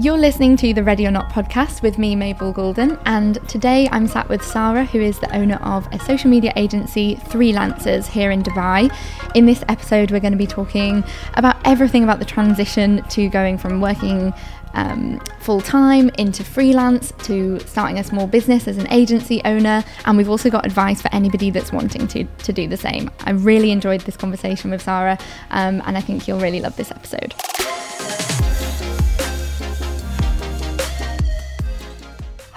You're listening to the Ready or Not podcast with me, Mabel Golden, and today I'm sat with Sara, who is the owner of a social media agency, Threelancers, here in Dubai. In this episode, we're going to be talking about everything about the transition to going from working um, full time into freelance to starting a small business as an agency owner. And we've also got advice for anybody that's wanting to, to do the same. I really enjoyed this conversation with Sara, um, and I think you'll really love this episode.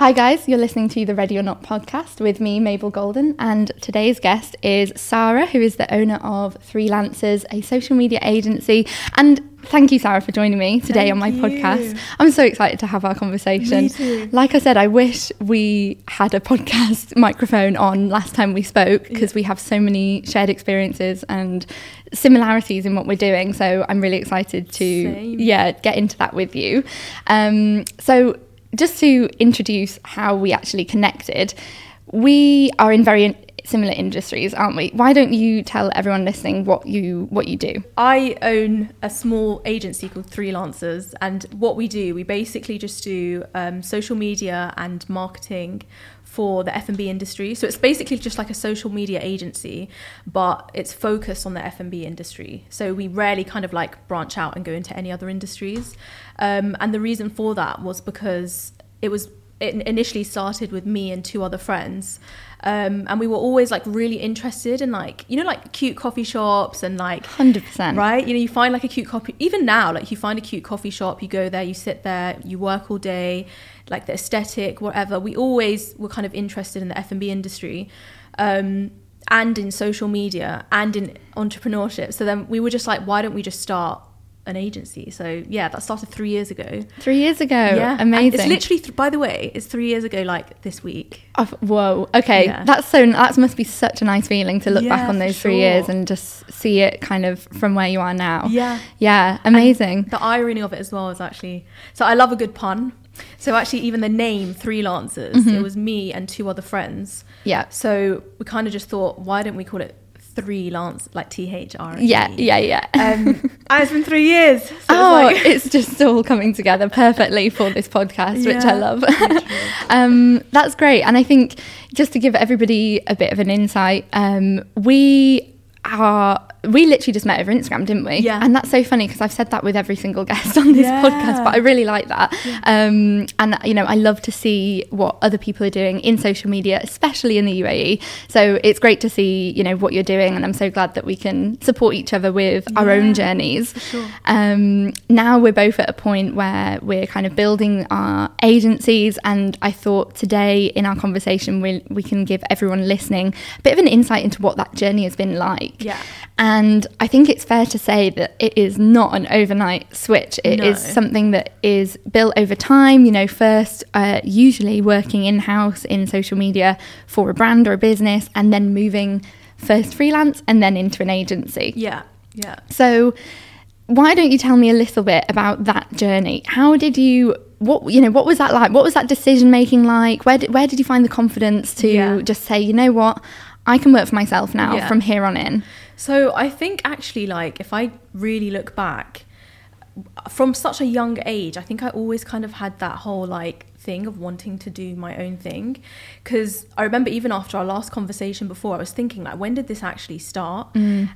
Hi, guys, you're listening to the Ready or Not podcast with me, Mabel Golden, and today's guest is Sara, who is the owner of Threelancers, a social media agency. And thank you, Sara, for joining me today thank on my you. podcast. I'm so excited to have our conversation. Like I said, I wish we had a podcast microphone on last time we spoke because we have so many shared experiences and similarities in what we're doing. So I'm really excited to Same. yeah get into that with you. Um, so just to introduce how we actually connected, we are in very similar industries, aren't we? Why don't you tell everyone listening what you what you do? I own a small agency called Threelancers, and what we do, we basically just do um, social media and marketing for the F&B industry. So it's basically just like a social media agency, but it's focused on the F&B industry. So we rarely kind of like branch out and go into any other industries. Um, and the reason for that was because it was it initially started with me and two other friends. Um, and we were always like really interested in like you know like cute coffee shops and like Hundred percent. right? You know you find like a cute coffee even now like you find a cute coffee shop you go there you sit there you work all day like the aesthetic whatever. We always were kind of interested in the f&b industry um, and in social media and in entrepreneurship. So then we were just like why don't we just start an agency so yeah that started three years ago Three years ago. yeah And Amazing. it's literally th- by the way it's three years ago like this week Oh, whoa. Okay, Yeah. that's so. That must be such a nice feeling to look back on those three sure. years and just see it kind of from where you are now. yeah Yeah, amazing. The irony of it as well is actually so I love a good pun. So actually, even the name Threelancers, Mm-hmm. it was me and two other friends. yeah. So we kind of just thought, why don't we call it Three Lance, like T H R? Yeah, yeah, yeah. Um, and it's been three years. So oh, it's like, it's just all coming together perfectly for this podcast, which I love. um, that's great. And I think just to give everybody a bit of an insight, um, we are. We literally just met over Instagram, didn't we? Yeah. And that's so funny because I've said that with every single guest on this Yeah. podcast, but I really like that. Um, and, you know, I love to see what other people are doing in social media, especially in the UAE. So it's great to see, you know, what you're doing. And I'm so glad that we can support each other with our own journeys. sure. Um, now we're both at a point where we're kind of building our agencies, and I thought today in our conversation we we can give everyone listening a bit of an insight into what that journey has been like. Yeah. And I think it's fair to say that it is not an overnight switch. It is No. something that is built over time. You know, first, uh, usually working in house in social media for a brand or a business, and then moving first freelance and then into an agency. yeah, yeah. So, why don't you tell me a little bit about that journey? How did you what you know what was that like? What was that decision making like? Where did, where did you find the confidence to Yeah. just say, you know what, I can work for myself now Yeah. from here on in? So I think actually, like, if I really look back, from such a young age, I think I always kind of had that whole like thing of wanting to do my own thing. Because I remember even after our last conversation before, I was thinking like, when did this actually start?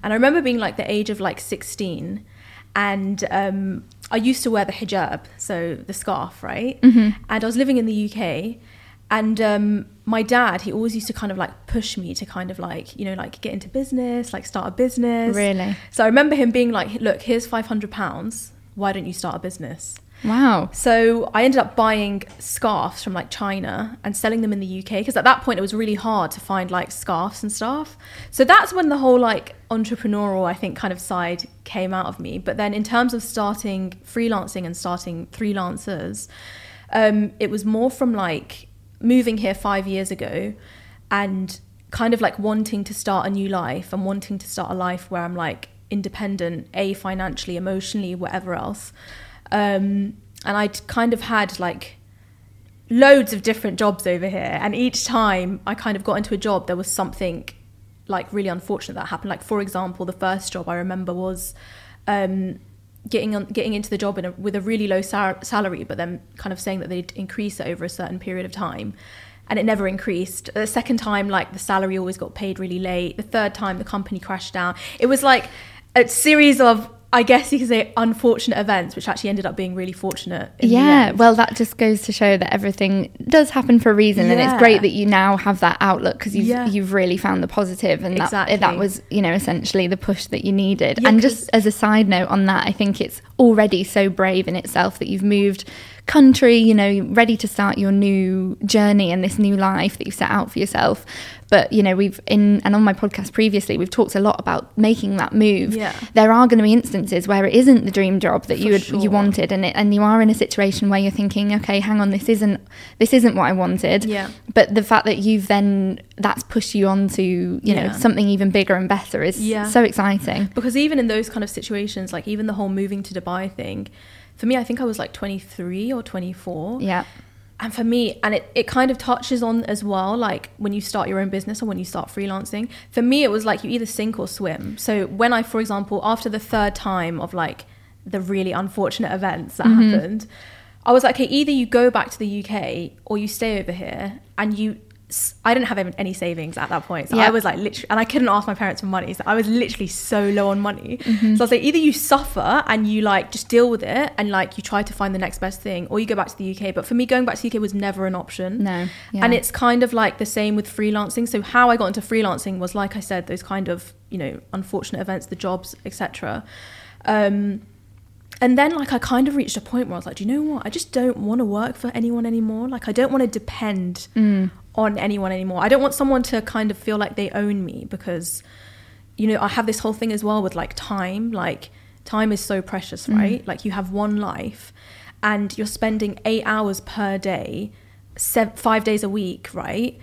And I remember being like the age of like sixteen, and um, I used to wear the hijab, so the scarf, right? And I was living in the UK. And um, my dad, he always used to kind of like push me to kind of like, you know, like get into business, like start a business. Really? So I remember him being like, look, here's £500. Why don't you start a business? Wow. So I ended up buying scarves from like China and selling them in the UK because at that point it was really hard to find like scarves and stuff. So that's when the whole like entrepreneurial, I think, kind of side came out of me. But then in terms of starting freelancing and starting Threelancers, um, it was more from like moving here five years ago and kind of like wanting to start a new life and wanting to start a life where I'm like independent, a financially, emotionally, whatever else. Um, and I'd kind of had like loads of different jobs over here, and each time I kind of got into a job, there was something like really unfortunate that happened. Like for example, the first job I remember was um, getting on getting into the job a, with a really low sal- salary, but then kind of saying that they'd increase it over a certain period of time. And it never increased. The second time, like the salary always got paid really late. The third time, the company crashed down. It was like a series of I guess you could say unfortunate events, which actually ended up being really fortunate. in Yeah, well, that just goes to show that everything does happen for a reason, and it's great that you now have that outlook because you've Yeah. you've really found the positive, and that Exactly. that was you know essentially the push that you needed. Yeah, and just as a side note on that, I think it's already so brave in itself that you've moved country, you know, ready to start your new journey and this new life that you've set out for yourself. But you know, we've in and on my podcast previously, we've talked a lot about making that move. Yeah. There are going to be instances where it isn't the dream job that you For would, sure. you wanted, and it, and you are in a situation where you're thinking, okay, hang on, this isn't this isn't what I wanted. Yeah. But the fact that you've then that's pushed you on to you know something even bigger and better is Yeah. so exciting. because even in those kind of situations, like even the whole moving to Dubai thing, for me, I think I was like 23 or 24. Yeah. And for me, and it, it kind of touches on as well, like when you start your own business or when you start freelancing. For me, it was like you either sink or swim. So when I, for example, after the third time of like the really unfortunate events that mm-hmm. happened, I was like, okay, either you go back to the UK or you stay over here and you. I didn't have any savings at that point, so Yeah. I was like literally, and I couldn't ask my parents for money, so I was literally so low on money. Mm-hmm. So I was like, either you suffer and you like just deal with it, and like you try to find the next best thing, or you go back to the UK. But for me, going back to the UK was never an option. No. Yeah. And it's kind of like the same with freelancing. So how I got into freelancing was, like I said, those kind of you know unfortunate events, the jobs, etc. Um, and then like I kind of reached a point where I was like, do you know what? I just don't want to work for anyone anymore. Like I don't want to depend Mm. on anyone anymore. I don't want someone to kind of feel like they own me because you know, I have this whole thing as well with like time. Like time is so precious, right? Like you have one life and you're spending 8 hours per day, sev 5 days a week, right?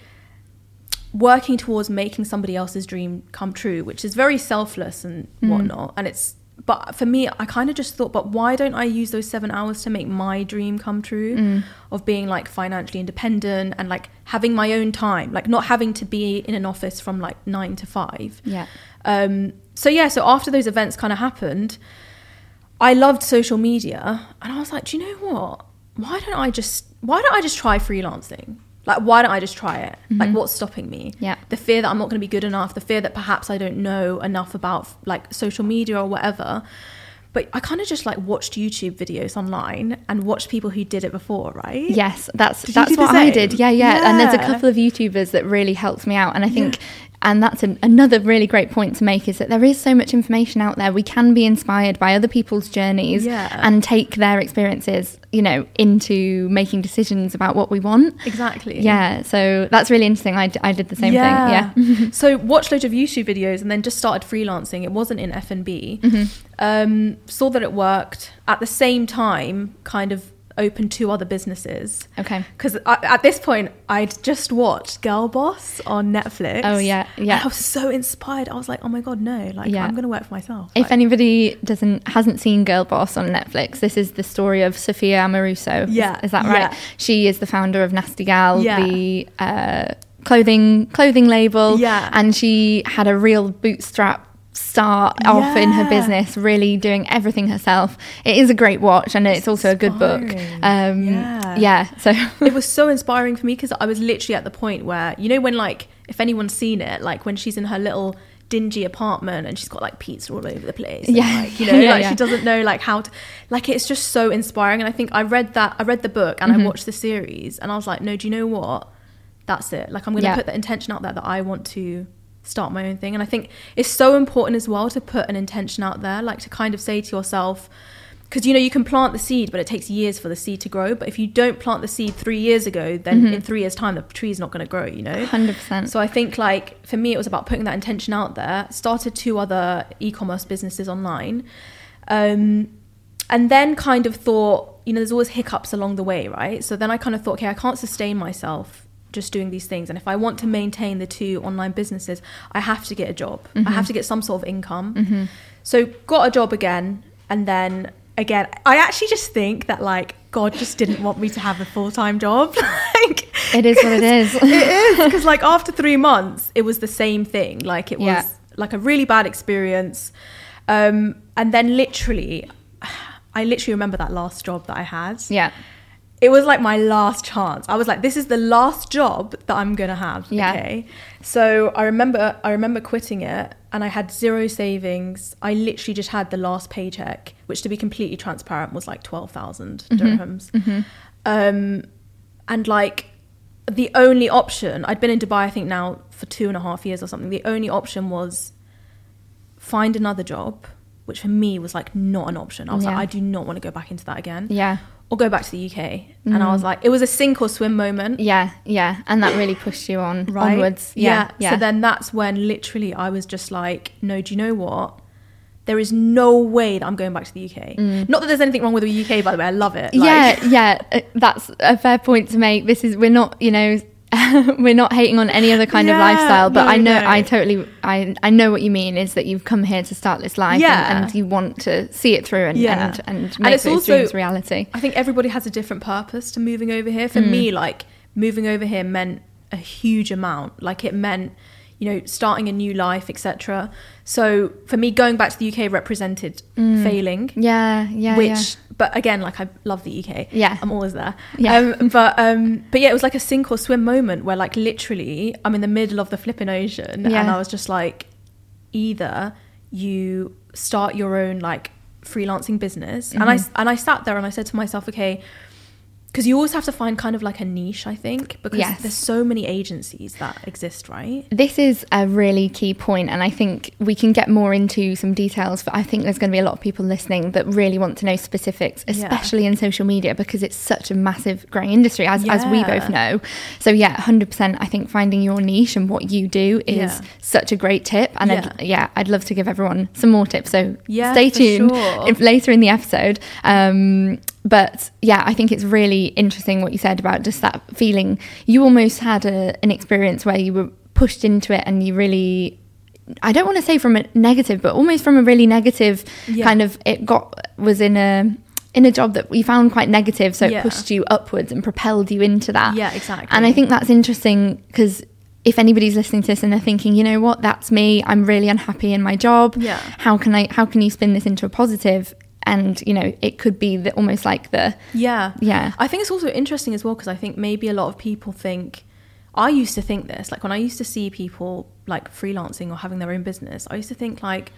working towards making somebody else's dream come true, which is very selfless and whatnot. And it's, but for me, I kind of just thought, but why don't I use those seven hours to make my dream come true of being like financially independent and like having my own time, like not having to be in an office from like nine to five. Yeah. Um, so yeah, so after those events kind of happened, I loved social media, and I was like, do you know what? Why don't I just why don't I just try freelancing? Like, why don't I just try it? Like, mm-hmm. what's stopping me? Yeah. The fear that I'm not going to be good enough, the fear that perhaps I don't know enough about like social media or whatever. But I kind of just like watched YouTube videos online and watched people who did it before, right? Yes, that's Did that's what I did. Yeah, yeah, And there's a couple of YouTubers that really helped me out, and I think. And that's an, another really great point to make is that there is so much information out there. We can be inspired by other people's journeys Yeah. and take their experiences, you know, into making decisions about what we want. Exactly. Yeah, so that's really interesting. I, d- I did the same thing. Yeah. so watched loads of YouTube videos and then just started freelancing. It wasn't in F and B. Mm-hmm. Um, saw that it worked. At the same time, kind of opened two other businesses. Okay. Because at this point, I'd just watched Girlboss on Netflix. Oh, yeah, yeah. I was so inspired. I was like, oh my god, no! Like Yeah. I'm gonna work for myself. If Like, anybody doesn't hasn't seen Girlboss on Netflix, this is the story of Sophia Amoruso. Is- Yeah, is, that right? yeah. She is the founder of Nasty Gal, Yeah. the uh, clothing clothing label. Yeah. and she had a real bootstrap start off in her business, really doing everything herself. It is a great watch, and it's also a good book. Um, Yeah. yeah. So it was so inspiring for me because I was literally at the point where you know when like if anyone's seen it, like when she's in her little dingy apartment and she's got like pizza all over the place. and, Yeah. like, you know, Yeah, like yeah. she doesn't know like how to like it's just so inspiring. And I think I read that I read the book and Mm-hmm. I watched the series and I was like, no, do you know what? That's it. Like I'm gonna put the intention out there that I want to start my own thing. And I think it's so important as well to put an intention out there, like to kind of say to yourself, because you know you can plant the seed but it takes years for the seed to grow. But if you don't plant the seed three years ago then in three years time the tree's not going to grow you know? 100%. so i think like for me it was about putting that intention out there. Started two other e-commerce businesses online um, and then kind of thought you know there's always hiccups along the way right? So then i kind of thought okay i can't sustain myself just doing these things and if i want to maintain the two online businesses i have to get a job i have to get some sort of income so got a job again and then again i actually just think that like god just didn't want me to have a full-time job like it is what it is. it is because like after three months it was the same thing like it was Yeah. like a really bad experience um and then literally I literally remember that last job that I had. Yeah. It was like my last chance. I was like, this is the last job that I'm gonna have. Yeah. Okay. So I remember I remember quitting it and I had zero savings. I literally just had the last paycheck, which to be completely transparent was like twelve thousand dirhams. Um and like the only option I'd been in Dubai I think now for two and a half years or something. The only option was find another job, which for me was like not an option. I was Yeah. like, I do not want to go back into that again Yeah. Or go back to the UK. And I was like, it was a sink or swim moment. Yeah. Yeah. And that really pushed you on Right. onwards. Yeah. Yeah. So then that's when literally I was just like, no, do you know what? There is no way that I'm going back to the UK. Not that there's anything wrong with the UK, by the way. I love it. Like, yeah, yeah, uh, that's a fair point to make. This is we're not, you know, we're not hating on any other kind of lifestyle, but no, I know no. I totally I I know what you mean is that you've come here to start this life Yeah. and, and you want to see it through and Yeah. and, and And make it's those also- dreams reality. I think everybody has a different purpose to moving over here. For Mm. me, like moving over here meant a huge amount. Like it meant, you know, starting a new life, etc. So for me, going back to the UK represented failing. Yeah, Mm. yeah, which yeah. but again like i love the uk Yeah. i'm always there Yeah. um, but um but yeah it was like a sink or swim moment where like literally i'm in the middle of the flipping ocean and i was just like either you start your own like freelancing business and i Mm-hmm. and i sat there and i said to myself okay because you always have to find kind of like a niche i think because Yes. there's so many agencies that exist right This is a really key point, and I think we can get more into some details. But I think there's going to be a lot of people listening that really want to know specifics, Yeah. especially in social media, because it's such a massive growing industry, as, as we both know. So yeah, hundred percent. I think finding your niche and what you do is Yeah. such a great tip, and I'd, yeah, I'd love to give everyone some more tips. So Yeah, stay tuned sure. if later in the episode. Um, but yeah, I think it's really interesting what you said about just that feeling. You almost had a, an experience where you were pushed into it and you really, I don't want to say from a negative, but almost from a really negative Yeah. kind of, it got, was in a, in a job that we found quite negative. So Yeah. it pushed you upwards and propelled you into that. Yeah, exactly. And I think that's interesting because if anybody's listening to this and they're thinking, you know what, that's me, I'm really unhappy in my job. Yeah. How can I, how can you spin this into a positive? And, you know, it could be the, almost like the, Yeah. Yeah. I think it's also interesting as well because I think maybe a lot of people think I used to think this like when I used to see people like freelancing or having their own business, I used to think like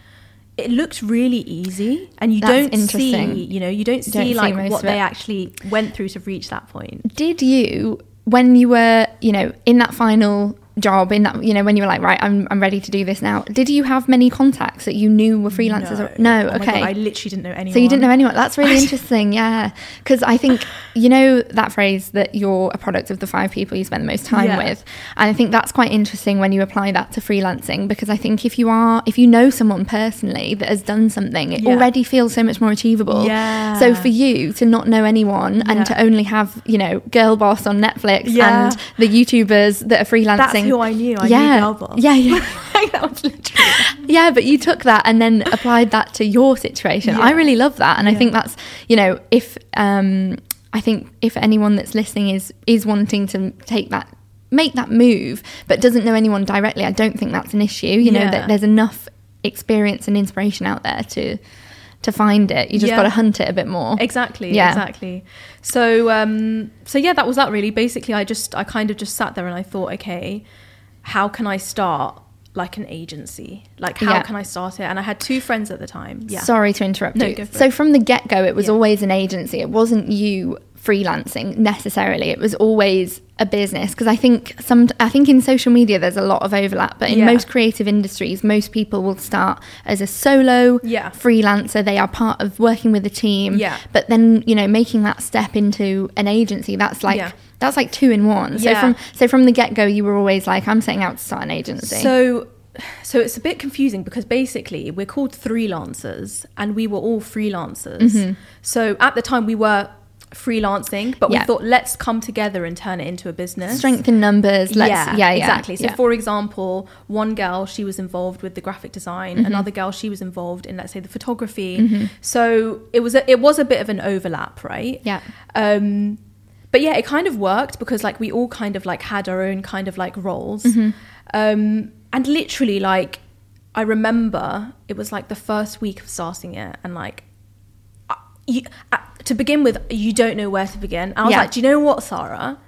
it looks really easy and you That's don't see, you know, you don't see don't like most what they actually went through to reach that point. did you when you were you know in that final job in that you know when you were like right i'm, I'm ready to do this now did you have many contacts that you knew were freelancers or, no Oh okay God, I literally didn't know anyone. so you didn't know anyone that's really interesting yeah because i think you know that phrase that you're a product of the five people you spend the most time Yeah. with and i think that's quite interesting when you apply that to freelancing because i think if you are if you know someone personally that has done something it Yeah. already feels so much more achievable Yeah. so for you to not know anyone Yeah. and to only have you know girl boss on netflix and the youtubers that are freelancing That's who I knew. I yeah. Knew Girlboss. yeah yeah. Like that was literally yeah but you took that and then applied that to your situation. I really love that and i think that's you know if um i think if anyone that's listening is is wanting to take that make that move but doesn't know anyone directly i don't think that's an issue. You know Yeah. that there's enough experience and inspiration out there to to find it you just Yeah. got to hunt it a bit more Exactly. Yeah. Exactly. So um so yeah, that was that really. Basically I just I kind of just sat there and I thought, okay, how can I start like an agency? Like how Yeah. can I start it? And I had two friends at the time. Yeah. Sorry to interrupt No, you. So it. from the get go, it was always an agency. It wasn't you freelancing necessarily. It was always a business because I think some. I think in social media there's a lot of overlap, but in Yeah. most creative industries, most people will start as a solo Yeah. freelancer. They are part of working with a team. Yeah. But then you know making that step into an agency, that's like. Yeah. That's like two in one. So from so from the get go, you were always like, "I'm setting out to start an agency." So so it's a bit confusing because basically we're called Threelancers and we were all freelancers. Mm-hmm. So at the time we were freelancing, but Yeah. we thought let's come together and turn it into a business. strength in numbers. Let's, yeah, yeah, exactly. So, yeah. for example, one girl she was involved with the graphic design, Mm-hmm. another girl she was involved in, let's say, the photography. So it was a, it was a bit of an overlap, right? Yeah. Um, but yeah, it kind of worked because like we all kind of like had our own kind of like roles, Mm-hmm. um, and literally like I remember it was like the first week of starting it, and like you, uh, to begin with, you don't know where to begin. I was Yeah. like, do you know what, Sara?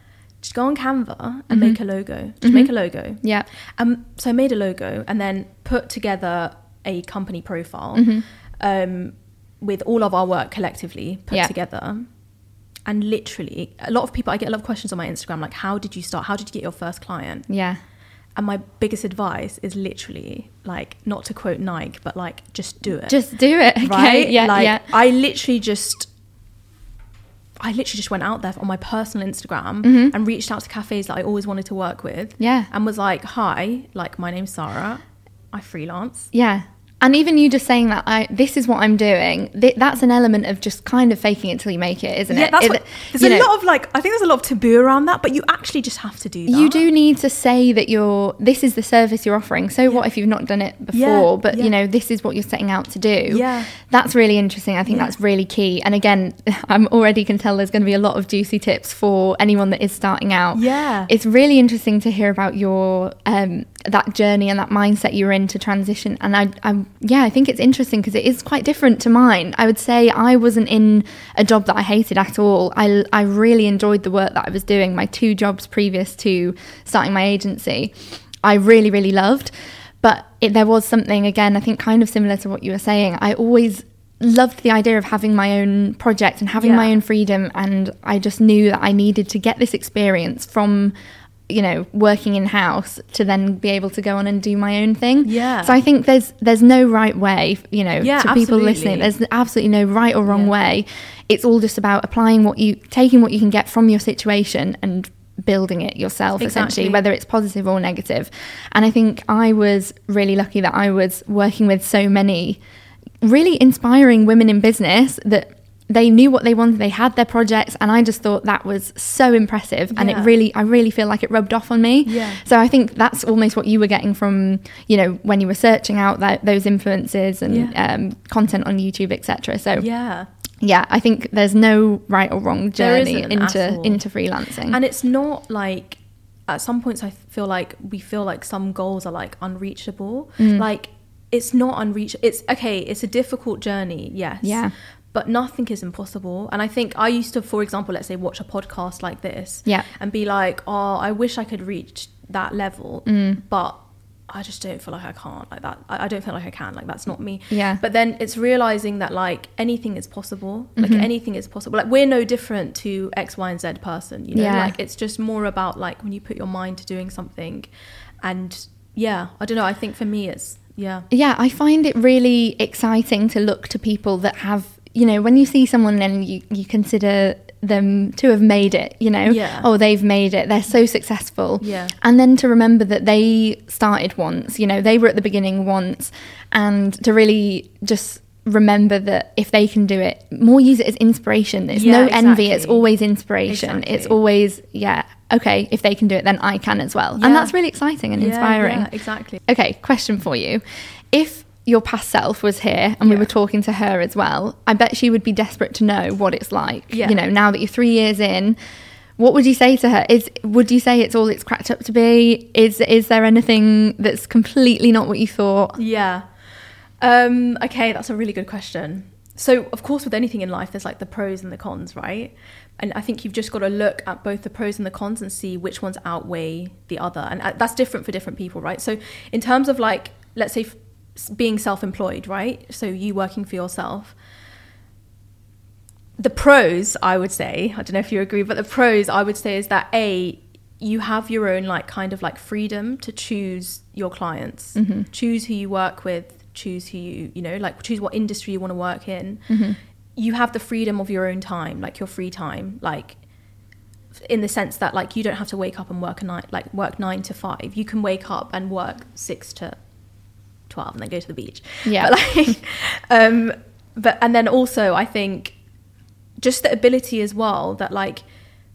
Just go on Canva and make a logo. Just Mhm. make a logo. Yeah. Um, so I made a logo and then put together a company profile Mhm. um, with all of our work collectively put Yeah. together. And literally, a lot of people, I get a lot of questions on my Instagram, like, how did you start? How did you get your first client? Yeah. And my biggest advice is literally, like, not to quote Nike, but like, just do it. Just do it. Okay. right? Yeah. like, yeah. I literally just. I literally just went out there on my personal Instagram Mhm. and reached out to cafes that I always wanted to work with Yeah. and was like, "Hi, like my name's Sara. I freelance." Yeah. And even you just saying that I this is what I'm doing, th- that's an element of just kind of faking it till you make it, isn't yeah, it? that's It- what, there's a know, lot of like. I think there's a lot of taboo around that, but you actually just have to do that. You do need to say that you're this is the service you're offering. So what if you've not done it before, Yeah, but yeah. you know, this is what you're setting out to do. Yeah. That's really interesting. I think Yeah. that's really key. And again, I'm already can tell there's going to be a lot of juicy tips for anyone that is starting out. Yeah. It's really interesting to hear about your um that journey and that mindset you're in to transition. And I I'm yeah, I think it's interesting because it is quite different to mine. I would say I wasn't in a job that I hated at all. I I really enjoyed the work that I was doing. My two jobs previous to starting my agency, I really really loved. But it, there was something again, I think, kind of similar to what you were saying. I always loved the idea of having my own project and having Yeah. my own freedom, and I just knew that I needed to get this experience from you know working in house to then be able to go on and do my own thing Yeah. so i think there's there's no right way you know Yeah, to people absolutely. listening there's absolutely no right or wrong Yeah. way it's all just about applying what you taking what you can get from your situation and building it yourself essentially whether it's positive or negative and i think i was really lucky that i was working with so many really inspiring women in business that they knew what they wanted they had their projects and i just thought that was so impressive and it really i really feel like it rubbed off on me Yeah. so i think that's almost what you were getting from you know when you were searching out that, those influences and Yeah. um, content on youtube etc so yeah. Yeah. i think there's no right or wrong journey into into freelancing And it's not like at some points I feel like we feel like some goals are like unreachable. Mm. Like it's not unreachable. It's okay, it's a difficult journey, yes. Yeah. But nothing is impossible. And I think I used to, for example, let's say watch a podcast like this Yeah. and be like, oh, I wish I could reach that level. Mm. But I just don't feel like I can't like that. I, don't feel like I can. Like that's not me. Yeah. But then it's realizing that like anything is possible. Like Mhm. anything is possible. Like we're no different to X, Y, and Z person. You know, Yeah. like it's just more about like when you put your mind to doing something, and yeah, I don't know. I think for me, it's yeah, yeah i find it really exciting to look to people that have you know when you see someone and you, you consider them to have made it you know Yeah. oh they've made it they're so successful Yeah. and then to remember that they started once you know they were at the beginning once and to really just remember that if they can do it more use it as inspiration there's Yeah, no envy it's always inspiration it's always yeah okay if they can do it then i can as well Yeah. and that's really exciting and inspiring yeah, exactly. Okay, question for you. If your past self was here and we were talking to her as well, I bet she would be desperate to know what it's like. Yeah. You know, now that you're three years in, what would you say to her? Is would you say it's all it's cracked up to be? Is is there anything that's completely not what you thought? Yeah. Um, okay, that's a really good question. So, of course, with anything in life, there's like the pros and the cons, right? And I think you've just got to look at both the pros and the cons and see which ones outweigh the other. And uh, that's different for different people, right? So, in terms of like, let's say, being self employed, right? So, you working for yourself. The pros, I would say, I don't know if you agree, but the pros, I would say, is that A, you have your own like kind of like freedom to choose your clients, Mhm. choose who you work with, choose who you, you know, like choose what industry you want to work in. Mhm. You have the freedom of your own time, like your free time, like in the sense that like you don't have to wake up and work a night, like work nine to five. You can wake up and work six to 12 and then go to the beach. Yeah. But like, um, but, and then also I think just the ability as well that like,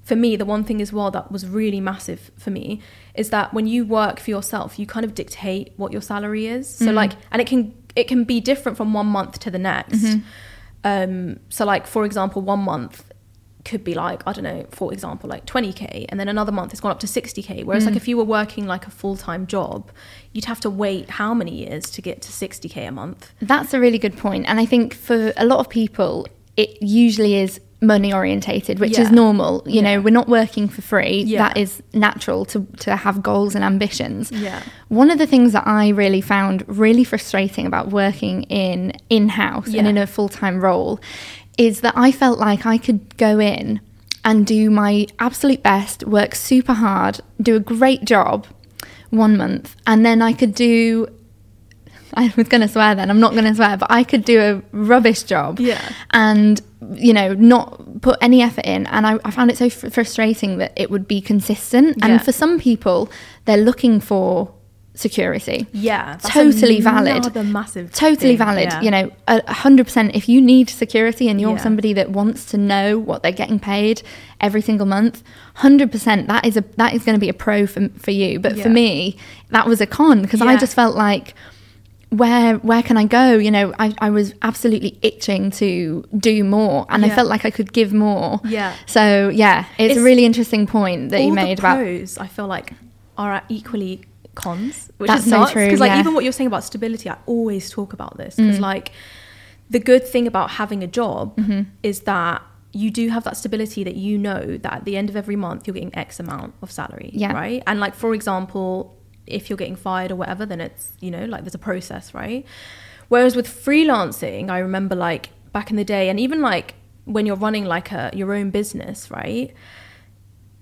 for me, the one thing as well that was really massive for me is that when you work for yourself, you kind of dictate what your salary is. So Mm. like, and it can it can be different from one month to the next. Mhm. Um, so like for example, one month could be like I don't know, for example, like 20k, and then another month it's gone up to 60k. Whereas like Mm. if you were working like a full time job, you'd have to wait how many years to get to 60k a month? That's a really good. And I think for a lot of people, it usually is money orientated, which is normal. You know, we're not working for free. Yeah. That is natural to, to have goals and ambitions. Yeah. One of the things that I really found really frustrating about working in in house and in a full time role is that I felt like I could go in and do my absolute best, work super hard, do a great job one month, and then I could do. I was going to swear then, I'm not going to swear, but I could do a rubbish job Yeah. and, you know, not put any effort in. And I, I found it so fr- frustrating that it would be consistent. Yeah. And for some people, they're looking for security. Yeah. Totally valid. Massive. Totally thing, valid. yeah. You know, hundred percent. If you need security and you're Yeah. somebody that wants to know what they're getting paid every single month, hundred percent. That is a that is going to be a pro for for you. But for me, that was a con because I just felt like. Where where can I go? You know, I, I was absolutely itching to do more, and I felt like I could give more. Yeah. So yeah, it's, a really interesting point that you made about I feel like, are equally cons, which That's is nuts. true, Because like yeah. even what you're saying about stability, I always talk about this because Mm. like the good thing about having a job Mm-hmm. is that you do have that stability that you know that at the end of every month you're getting X amount of salary, Yeah. right? And like for example, if you're getting fired or whatever, then it's you know like there's a process, right? Whereas with freelancing, I remember like back in the day, and even like when you're running like a your own business, right?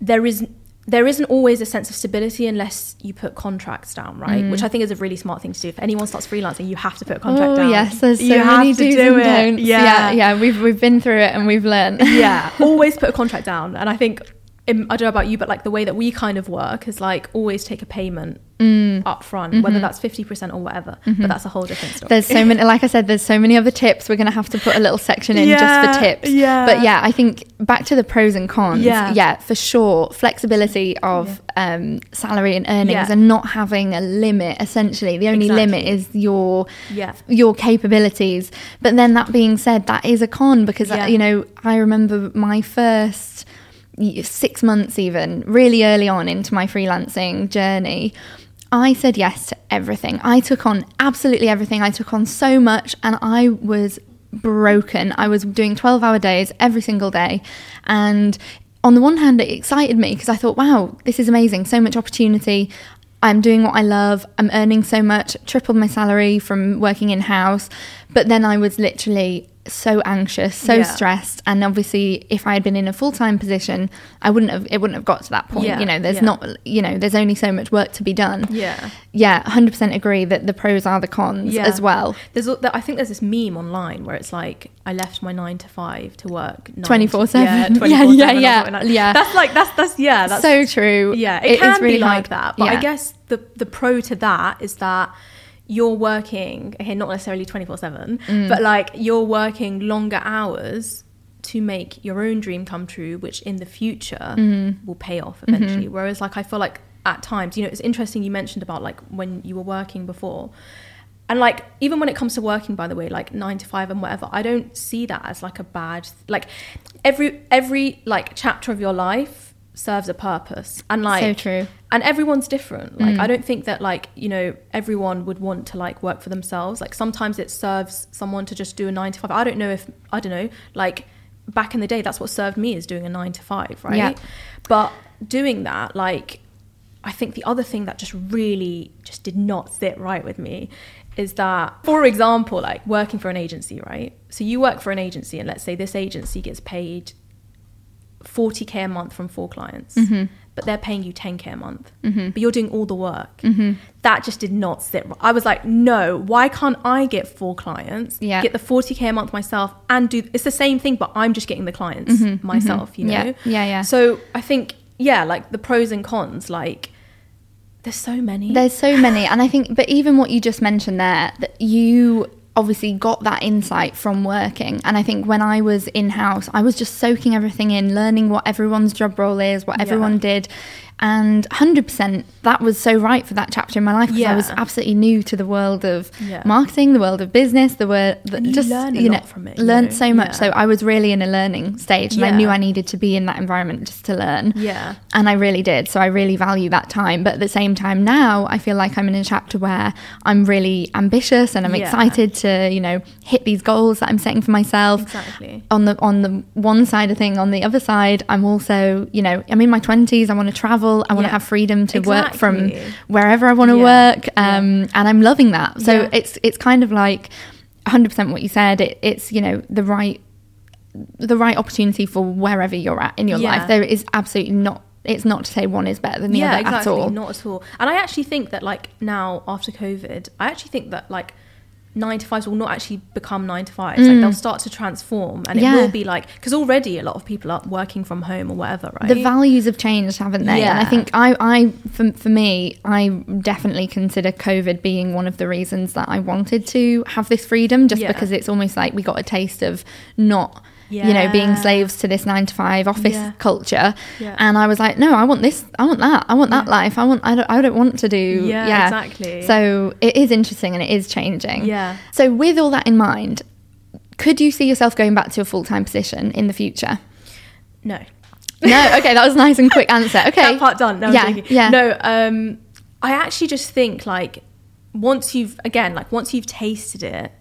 There is there isn't always a sense of stability unless you put contracts down, right? Mm. Which I think is a really smart thing to do. If anyone starts freelancing, you have to put a contract oh down. yes, there's so You many do's do and it. don'ts. yeah, yeah. We've we've been through it and we've learned. yeah, always put a contract down. And I think, in, I don't know about you, but like the way that we kind of work is like always take a payment Mm. up front, whether that's 50% or whatever. But that's a whole different story. Mm-hmm. There's so many, like I said, there's so many other tips. We're going to have to put a little section in just for tips. yeah. But yeah, I think back to the pros and cons. Yeah. Yeah, for sure. Flexibility of um, salary and earnings Yeah. and not having a limit, essentially. The only limit is your Yeah. your capabilities. But then that being said, that is a con because, uh, you know, I remember my first six months even really early on into my freelancing journey i said yes to everything. I took on absolutely everything. I took on so much and i was broken. I was doing 12 hour days every single day. And on the one hand it excited me because i thought wow this is amazing. So much opportunity. I'm doing what I love. I'm earning so much, tripled my salary from working in house. But then I was literally so anxious, so Yeah. stressed, and obviously, if I had been in a full time position, I wouldn't have. It wouldn't have got to that point. Yeah, You know, there's yeah. not. You know, there's only so much work to be done. Yeah. Yeah, 100% agree that the pros are the cons Yeah. as well. There's, I think there's this meme online where it's like I left my nine to five to work 24/7. Yeah, Yeah, yeah, yeah, like- yeah. That's like that's that's yeah. That's so true. yeah. it can really be hard. like that, but Yeah. I guess the the pro to that is that you're working okay, not necessarily twenty four seven, Mm. but like you're working longer hours to make your own dream come true, which in the future Mm-hmm. will pay off eventually. Whereas like I feel like at times, you know, it's interesting you mentioned about like when you were working before. And like even when it comes to working, by the way, like nine to five and whatever, I don't see that as like a bad like every every like chapter of your life serves a purpose. And like So true. and everyone's different like Mm. i don't think that like you know everyone would want to like work for themselves like sometimes it serves someone to just do a nine to five i don't know if i don't know like back in the day that's what served me is doing a nine to five right Yeah. but doing that like i think the other thing that just really just did not sit right with me is that for example like working for an agency right so you work for an agency and let's say this agency gets paid 40k a month from four clients, Mm-hmm. but they're paying you 10k a month, but you're doing all the work. That just did not sit. right. I was like, no, why can't I get four clients, Yeah. get the 40k a month myself, and do it's the same thing, but I'm just getting the clients myself, you know? Mm-hmm. Yeah, yeah, yeah. So I think, yeah, like the pros and cons, like there's so many. There's so many, and I think, but even what you just mentioned there, that you obviously got that insight from working. And I think when I was in house, I was just soaking everything in, learning what everyone's job role is, what Yeah. everyone did. And 100%, that was so right for that chapter in my life because I was absolutely new to the world of Yeah. marketing, the world of business, the world that you just learn you know from it, you learned know? so much. Yeah. So I was really in a learning stage, and I knew I needed to be in that environment just to learn. Yeah. And I really did. So I really value that time. But at the same time, now I feel like I'm in a chapter where I'm really ambitious and I'm Yeah. excited to, you know, hit these goals that I'm setting for myself. Exactly. On the on the one side of thing, on the other side, I'm also, you know, I'm in my twenties. I want to travel. I want to Yeah. have freedom to work from wherever I want to Yeah. work, um, and I'm loving that. So it's it's kind of like 100 percent what you said. It, it's you know the right the right opportunity for wherever you're at in your life. There is absolutely not. It's not to say one is better than the yeah, other exactly. at all. Not at all. And I actually think that like now after COVID, I actually think that like nine to fives will not actually become nine to fives. Like they'll start to transform, and Mm. Yeah. it will be like because already a lot of people are working from home or whatever, right? the values have changed, haven't they? And I think I, I for, for me, I definitely consider COVID being one of the reasons that I wanted to have this freedom, just Yeah. because it's almost like we got a taste of not. You know, being slaves to this nine to five office Yeah. culture, Yeah. and I was like, no, I want this, I want that, I want that life, I want, I don't, I don't want to do, Yeah, exactly. So it is interesting and it is changing. Yeah. So with all that in mind, could you see yourself going back to a full time position in the future? no. No, okay, that was a nice and quick answer. Okay, that part done. No, yeah, yeah. No, um, I actually just think like once you've again like once you've tasted it,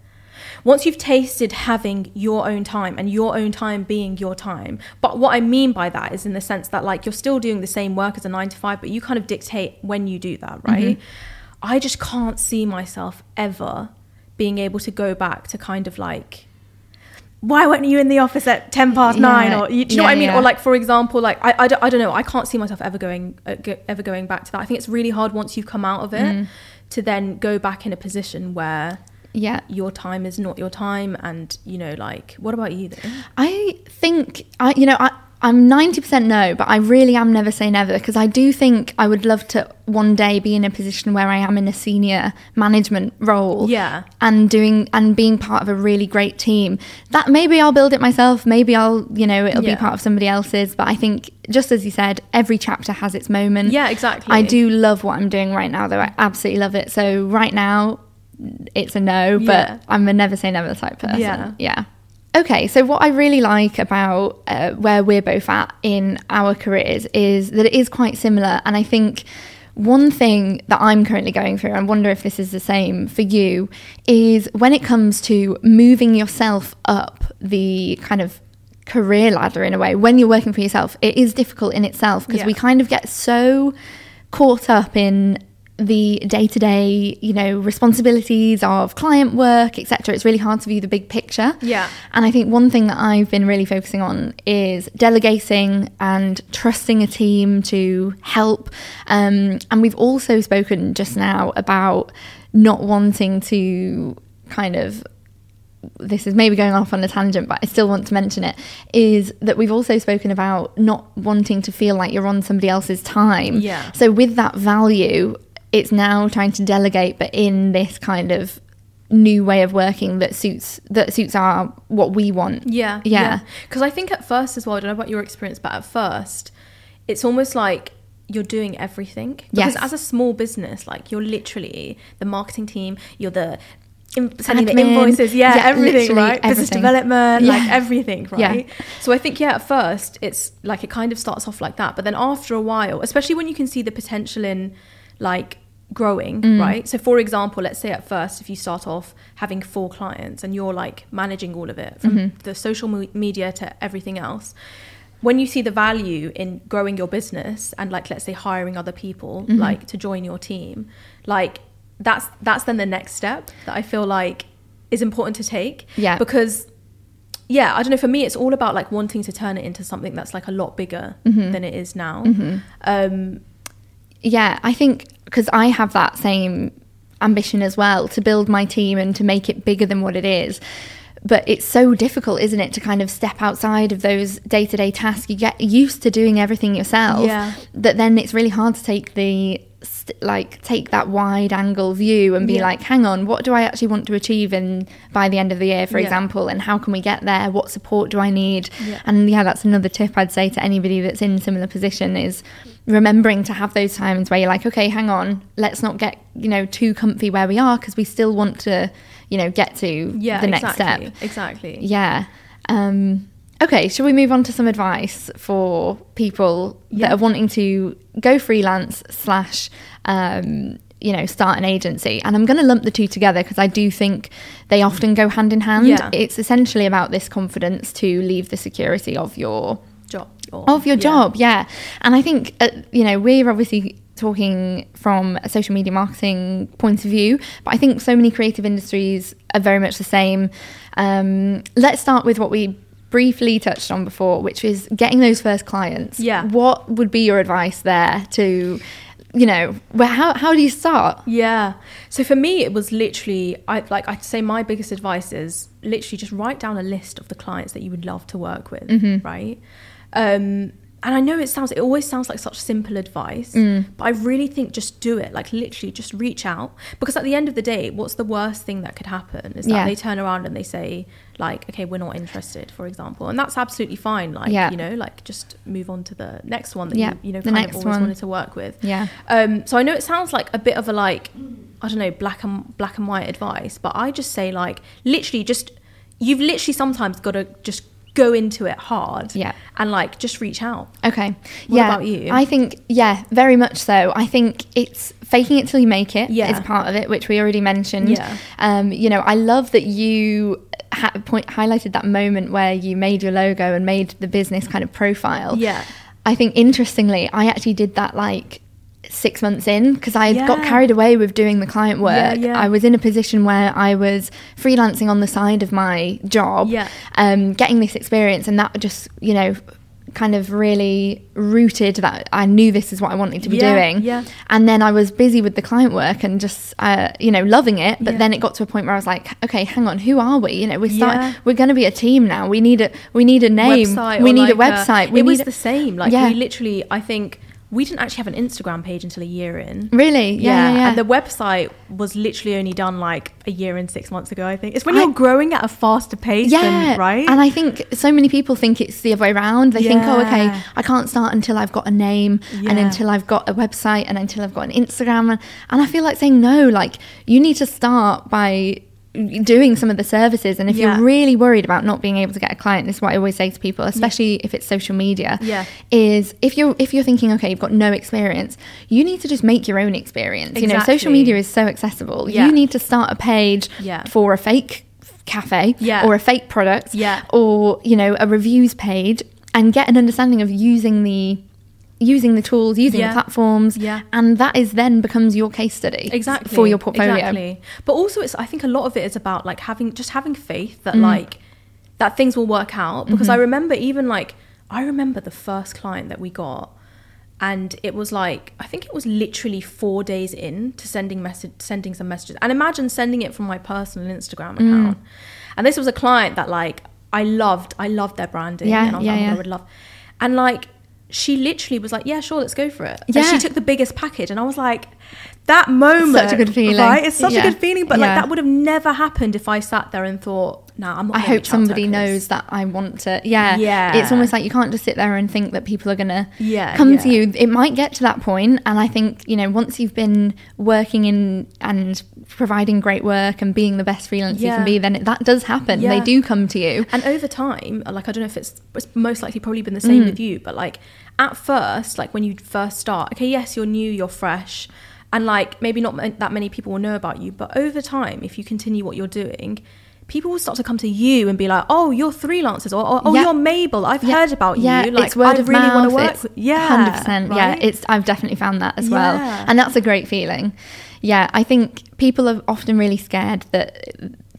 once you've tasted having your own time and your own time being your time. But what I mean by that is in the sense that like you're still doing the same work as a nine to five, but you kind of dictate when you do that, right? Mm-hmm. I just can't see myself ever being able to go back to kind of like why weren't you in the office at 10 past Yeah. nine or you, do you know what i mean yeah. or like for example like I, I, don't, I don't know i can't see myself ever going uh, go, ever going back to that i think it's really hard once you've come out of it Mm. to then go back in a position where Yeah. your time is not your time and you know like what about you then I think I you know I I'm 90% no, but I really am never say never because I do think I would love to one day be in a position where I am in a senior management role. Yeah. And doing and being part of a really great team. That maybe I'll build it myself, maybe I'll, you know, it'll Yeah. be part of somebody else's, but I think just as you said, every chapter has its moment. Yeah, exactly. I do love what I'm doing right now though. I absolutely love it. So right now it's a no, but Yeah. I'm a never say never type person. Yeah. Yeah. Okay, so what I really like about uh, where we're both at in our careers is that it is quite similar. And I think one thing that I'm currently going through, I wonder if this is the same for you, is when it comes to moving yourself up the kind of career ladder in a way, when you're working for yourself, it is difficult in itself because Yeah. we kind of get so caught up in the day-to-day you know responsibilities of client work etc it's really hard to view the big picture Yeah. and i think one thing that i've been really focusing on is delegating and trusting a team to help um, and we've also spoken just now about not wanting to kind of this is maybe going off on a tangent, but I still want to mention it, is that we've also spoken about not wanting to feel like you're on somebody else's time. Yeah. So with that value, it's now trying to delegate, but in this kind of new way of working that suits that suits our what we want. Yeah. Yeah. Because I think at first as well, I don't know about your experience, but at first, it's almost like you're doing everything. Because Yes. as a small business, like you're literally the marketing team, you're the in, sending the invoices, yeah, Yeah, everything, right? Business development, Yeah. like everything, right? Yeah. right? So I think, yeah, at first, it's like it kind of starts off like that. But then after a while, especially when you can see the potential in like growing, Mm. right? So for example, let's say at first, if you start off having four clients and you're like managing all of it from Mm-hmm. the social me- media to everything else, when you see the value in growing your business and like let's say hiring other people Mm-hmm. like to join your team, like that's that's then the next step that I feel like is important to take. Yeah. Because yeah, I don't know. For me, it's all about like wanting to turn it into something that's like a lot bigger Mm-hmm. than it is now. Um, Yeah, I think because I have that same ambition as well to build my team and to make it bigger than what it is. But it's so difficult, isn't it, to kind of step outside of those day to day tasks. You get used to doing everything yourself. Yeah. That then it's really hard to take the st- like take that wide angle view and be Yeah. like hang on what do i actually want to achieve in by the end of the year for Yeah. example and how can we get there what support do i need Yeah. and yeah that's another tip i'd say to anybody that's in similar position is remembering to have those times where you're like okay hang on let's not get you know too comfy where we are because we still want to you know get to Yeah, the next exactly, step Exactly. yeah. Um, okay, shall we move on to some advice for people that are wanting to go freelance slash, um, you know, start an agency? And I'm going to lump the two together because I do think they often go hand in hand. Yeah. It's essentially about this confidence to leave the security of your Or- of your yeah. job yeah and i think uh, you know we're obviously talking from a social media marketing point of view but i think so many creative industries are very much the same um, let's start with what we briefly touched on before which is getting those first clients Yeah. what would be your advice there to you know where how, how do you start Yeah. So for me, it was literally, I like I'd say my biggest advice is literally just write down a list of the clients that you would love to work with, Mm-hmm. right? Um, and I know it sounds, it always sounds like such simple advice, Mm. but I really think just do it. Like literally, just reach out because at the end of the day, what's the worst thing that could happen is that Yeah. they turn around and they say like, okay, we're not interested, for example, and that's absolutely fine. Like Yeah. you know, like just move on to the next one that Yeah, you you know the kind of always one. wanted to work with. yeah Um, so I know it sounds like a bit of a like, I don't know, black and black and white advice, but I just say like, literally, just you've literally sometimes got to just go into it hard, Yeah. and like just reach out. Okay. What yeah. about you? I think yeah, very much so. I think it's faking it till you make it Yeah. is part of it, which we already mentioned. Yeah. Um, you know, I love that you ha- point highlighted that moment where you made your logo and made the business kind of profile. Yeah. I think interestingly, I actually did that like six months in because I had got carried away with doing the client work. Yeah, yeah. I was in a position where I was freelancing on the side of my job, Yeah. um, getting this experience, and that just, you know, kind of really rooted that I knew this is what I wanted to be Yeah, doing. yeah. And then I was busy with the client work and just, uh, you know, loving it. But Yeah. then it got to a point where I was like, okay, hang on, who are we? You know, we're starting, Yeah. we're going to be a team now. We need a, we need a name. Website we need a like website. we it was need a- the same. Like Yeah. we literally, I think we didn't actually have an Instagram page until a year in. Really? Yeah, yeah. yeah. and the website was literally only done like a year and six months ago. I think it's when I- you're growing at a faster pace, yeah, than, right? And I think so many people think it's the other way around. They think, oh, okay, I can't start until I've got a name and until I've got a website and until I've got an Instagram. And, and I feel like saying no, like you need to start by doing some of the services and if Yeah. you're really worried about not being able to get a client this is what i always say to people especially if it's social media Yeah. is if you're if you're thinking okay you've got no experience you need to just make your own experience you know social media is so accessible Yeah. you need to start a page Yeah. for a fake cafe Yeah. or a fake product Yeah. or you know a reviews page and get an understanding of using the using the tools using Yeah. the platforms Yeah. and that is then becomes your case study exactly for your portfolio exactly but also it's i think a lot of it is about like having just having faith Mm. that like that things will work out because Mm-hmm. i remember even like i remember the first client that we got and it was like i think it was literally four days in to sending message sending some messages and imagine sending it from my personal instagram Mm. account and this was a client that like i loved i loved their branding Yeah, and i was yeah, like oh, yeah. i would love and like she literally was like yeah sure let's go for it and Yeah. she took the biggest package and i was like that moment Such a good feeling. right it's such Yeah. a good feeling but Yeah. like that would have never happened if i sat there and thought nah i'm not I hope somebody out to her somebody 'cause- knows that I want to. Yeah, Yeah. It's almost like you can't just sit there and think that people are gonna Yeah, come to you. It might get to that point, and I think you know once you've been working in and providing great work and being the best freelance you can be, then it, that does happen. They do come to you. And over time, like I don't know if it's, it's most likely probably been the same Mm. with you, but like at first, like when you first start, okay, yes, you're new, you're fresh, and like maybe not that many people will know about you, but over time, if you continue what you're doing, people will start to come to you and be like, "Oh, you're Threelancers," or "Oh, oh, Yeah. you're Mabel. I've Yeah. heard about yeah, you. Like, it's word I of really mouth. want to work it's- with." Yeah, hundred percent. Yeah, it's I've definitely found that as well, and that's a great feeling. Yeah, I think people are often really scared that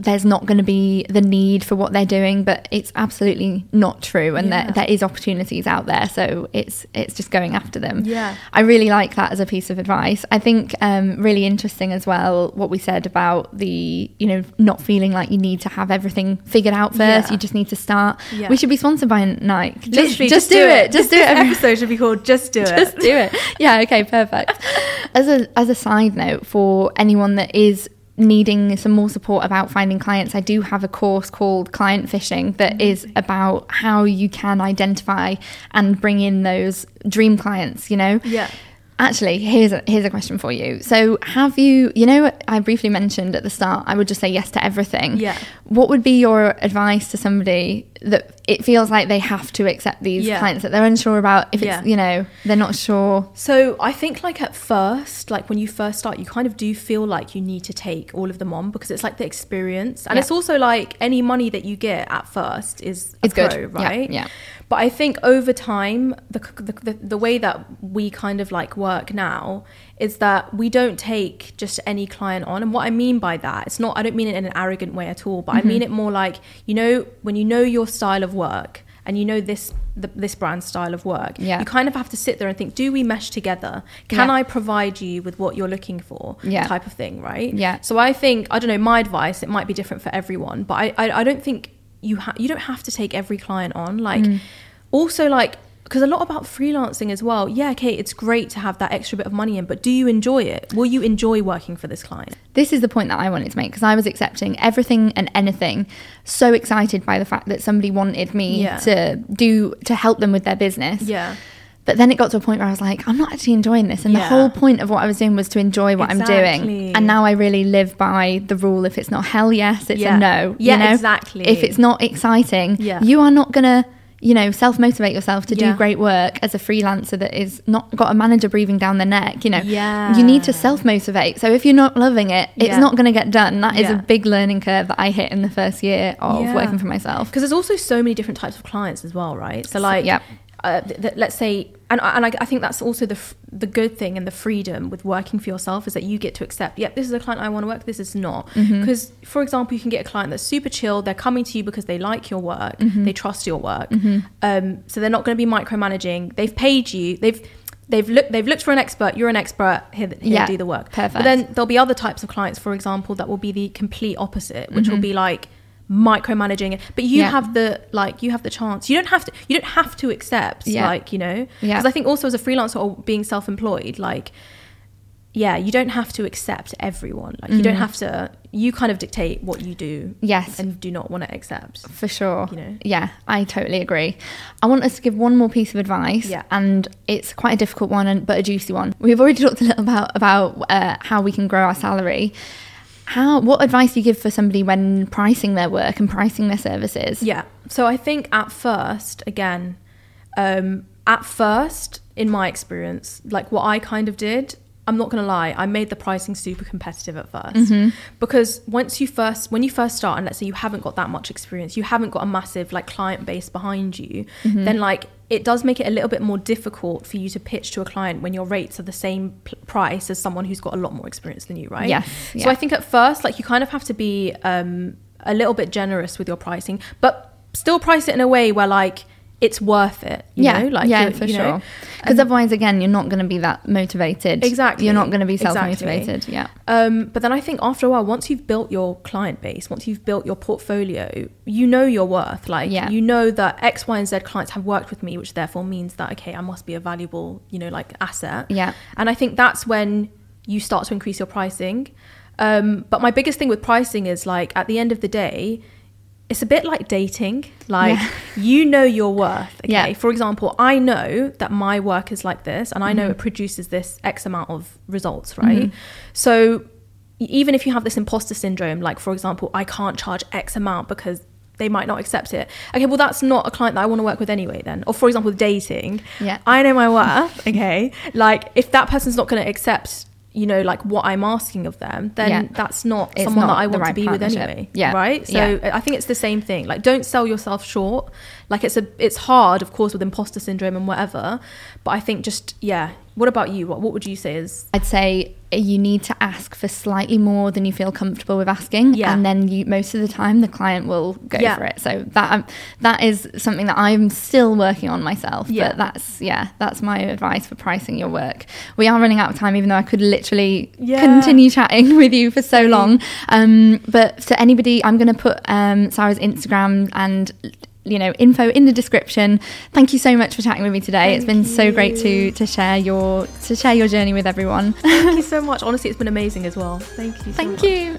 there's not going to be the need for what they're doing, but it's absolutely not true, and Yeah. there, there is opportunities out there. So it's it's just going after them. Yeah. I really like that as a piece of advice. I think um, really interesting as well what we said about the you know not feeling like you need to have everything figured out first. Yeah. You just need to start. Yeah. We should be sponsored by Nike. Just, Literally, just, do, it. Just do it. every- episode should be called "Just Do It." just do it. Yeah, okay, perfect. As a as a side note for anyone that is needing some more support about finding clients, I do have a course called Client Fishing that mm-hmm. is about how you can identify and bring in those dream clients, you know? Yeah. Actually, here's a, here's a question for you. So, have you, you know, I briefly mentioned at the start, I would just say yes to everything. Yeah. What would be your advice to somebody that it feels like they have to accept these Yeah. clients that they're unsure about? If Yeah. it's, you know, they're not sure. So I think like at first, like when you first start, you kind of do feel like you need to take all of them on because it's like the experience, and Yeah. it's also like any money that you get at first is a It's good. pro, Yeah, right? yeah. But I think over time, the, the the the way that we kind of like work now is that we don't take just any client on, and what I mean by that, it's not. I don't mean it in an arrogant way at all, but Mm-hmm. I mean it more like you know when you know your style of work. And you know this the, this brand style of work. Yeah. You kind of have to sit there and think: Do we mesh together? Can Yeah. I provide you with what you're looking for? Yeah. Type of thing, right? Yeah. So I think I don't know. My advice it might be different for everyone, but I I, I don't think you ha- you don't have to take every client on. Like Mm. also like because a lot about freelancing as well. Yeah, okay, it's great to have that extra bit of money in, but do you enjoy it? Will you enjoy working for this client? This is the point that I wanted to make because I was accepting everything and anything, so excited by the fact that somebody wanted me Yeah. to do to help them with their business. Yeah. But then it got to a point where I was like, I'm not actually enjoying this. And the whole point of what I was doing was to enjoy what I'm doing. Exactly. And now I really live by the rule if it's not hell yes, it's Yeah. a no. Yeah, you know? exactly. If it's not exciting, Yeah. you are not going to. You know, self motivate yourself to Yeah. do great work as a freelancer that is not got a manager breathing down their neck. You know, Yeah. you need to self motivate. So if you're not loving it, it's Yeah. not going to get done. That is a big learning curve that I hit in the first year of Yeah. working for myself. because there's also so many different types of clients as well, right? So like, yep. Uh, th- th- let's say, and and I, I think that's also the f- the good thing and the freedom with working for yourself is that you get to accept, yep, this is a client I want to work. with, This is not Mm-hmm. because, for example, you can get a client that's super chill. They're coming to you because they like your work, Mm-hmm. they trust your work, um, so they're not going to be micromanaging. They've paid you. They've They've looked. They've looked for an expert. You're an expert. Here, here Yeah, do the work. perfect. But then there'll be other types of clients, for example, that will be the complete opposite, which will be like micromanaging it. But you Mm-hmm. Yeah. have the like you have the chance. You don't have to. You don't have to accept. Yeah. Like you know. Yeah. Because I think also as a freelancer or being self-employed, like yeah, you don't have to accept everyone. Like you don't have to. You kind of dictate what you do. Mm-hmm. Yes. And do not want to accept. For sure. You know? Yeah, I totally agree. I want us to give one more piece of advice, Yeah. and it's quite a difficult one, and, but a juicy one. We've already talked a little about about uh, how we can grow our salary. How? What advice do you give for somebody when pricing their work and pricing their services? Yeah. So I think at first, again, um, at first, in my experience, like what I kind of did, I'm not gonna lie, I made the pricing super competitive at 1st because once you first, when you first start, and let's say you haven't got that much experience, you haven't got a massive like client base behind you, then like it does make it a little bit more difficult for you to pitch to a client when your rates are the same p- price as someone who's got a lot more experience than you, right? Yes, So yeah. I think at first, like you kind of have to be um, a little bit generous with your pricing, but still price it in a way where like it's worth it. You yeah, know? like yeah, for you know? sure. Because otherwise, again, you're not going to be that motivated. Exactly. You're not going to be self motivated. Yeah. Um, but then I think after a while, once you've built your client base, once you've built your portfolio, you know your worth. Like Yeah. you know that X, Y, and Z clients have worked with me, which therefore means that okay, I must be a valuable, you know, like asset. Yeah. And I think that's when you start to increase your pricing. Um, but my biggest thing with pricing is like at the end of the day, it's a bit like dating. Like Yeah. you know your worth. Okay. Yeah. For example, I know that my work is like this and I Mm-hmm. know it produces this X amount of results, right? So e- even if you have this imposter syndrome, like for example, I can't charge X amount because they might not accept it. Okay, well that's not a client that I want to work with anyway then. Or for example, with dating, Yeah. I know my worth, okay? Like if that person's not going to accept you know like what i'm asking of them then Yeah. that's not It's someone not that i want to be with anyway Yeah. right so Yeah. I think it's the same thing. Like, don't sell yourself short. Like, it's a it's hard, of course, with imposter syndrome and whatever. But I think just yeah. What about you? What what would you say is I'd say you need to ask for slightly more than you feel comfortable with asking, Yeah. and then you most of the time the client will go Yeah. for it. So that um, that is something that I'm still working on myself. Yeah. But that's yeah, that's my advice for pricing your work. We are running out of time, even though I could literally Yeah. continue chatting with you for so long. Um, but to anybody, I'm going to put um, Sara's Instagram and you know info in the description thank you so much for chatting with me today It's been so great to to share your to share your journey with everyone Thank you so much. Honestly, it's been amazing as well. Thank you. So Thank much. you.